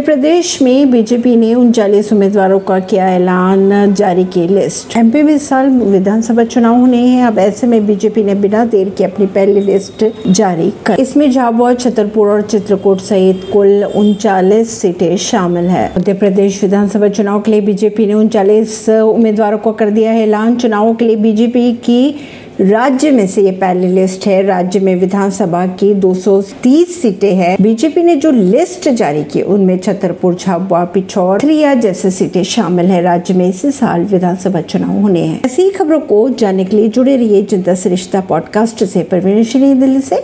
प्रदेश में बीजेपी ने उनचालीस उम्मीदवारों का किया ऐलान, जारी की लिस्ट। एमपी में इस साल विधानसभा चुनाव होने हैं, अब ऐसे में बीजेपी ने बिना देर के अपनी पहली लिस्ट जारी कर इसमें झाबुआ, छतरपुर और चित्रकूट सहित कुल उनचालीस सीटें शामिल है। मध्य प्रदेश विधानसभा चुनाव के लिए बीजेपी ने उनचालीस उम्मीदवारों को कर दिया है ऐलान। चुनावों के लिए बीजेपी की राज्य में से ये पहली लिस्ट है। राज्य में विधानसभा की 230 सीटें हैं। बीजेपी ने जो लिस्ट जारी की, उनमें छतरपुर, झाबुआ, पिछौर थ्रिया जैसे सीटें शामिल है। राज्य में इसी साल विधानसभा चुनाव होने हैं। ऐसी खबरों को जानने के लिए जुड़े रहिए जनता सरिश्ता रिश्ता पॉडकास्ट से। परवीन दिल्ली से।